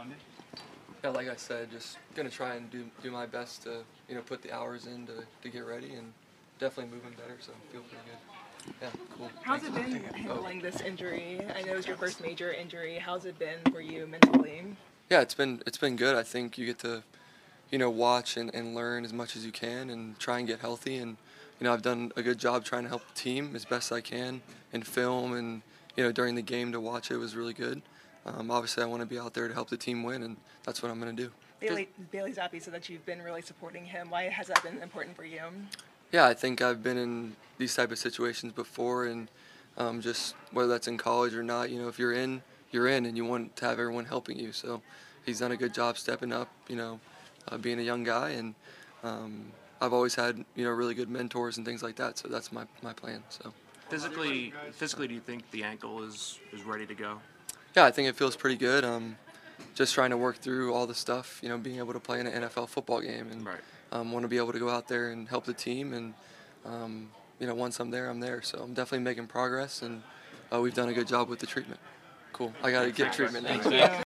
Monday? Yeah, like I said, just gonna try and do do my best to you know put the hours in to, to get ready and definitely moving better. So I feel pretty good. Yeah, cool. How's it been oh. handling this injury? I know it was your first major injury. How's it been for you mentally? Yeah, it's been it's been good. I think you get to, you know, watch and, and learn as much as you can and try and get healthy. And you know, I've done a good job trying to help the team as best I can in film and you know during the game to watch it was really good. Um, obviously, I want to be out there to help the team win, and that's what I'm going to do. Bailey, Bailey Zappe said that you've been really supporting him. Why has that been important for you? Yeah, I think I've been in these type of situations before, and um, just whether that's in college or not, you know, if you're in, you're in, and you want to have everyone helping you. So he's done a good job stepping up, you know, uh, being a young guy, and um, I've always had you know really good mentors and things like that. So that's my my plan. So Physically, physically, do you think the ankle is is ready to go? Yeah, I think it feels pretty good. Um, just trying to work through all the stuff, you know, being able to play in an NFL football game, and Right. um, want to be able to go out there and help the team. And um, you know, once I'm there, I'm there. So I'm definitely making progress, and uh, we've done a good job with the treatment. Cool. I got to get treatment now.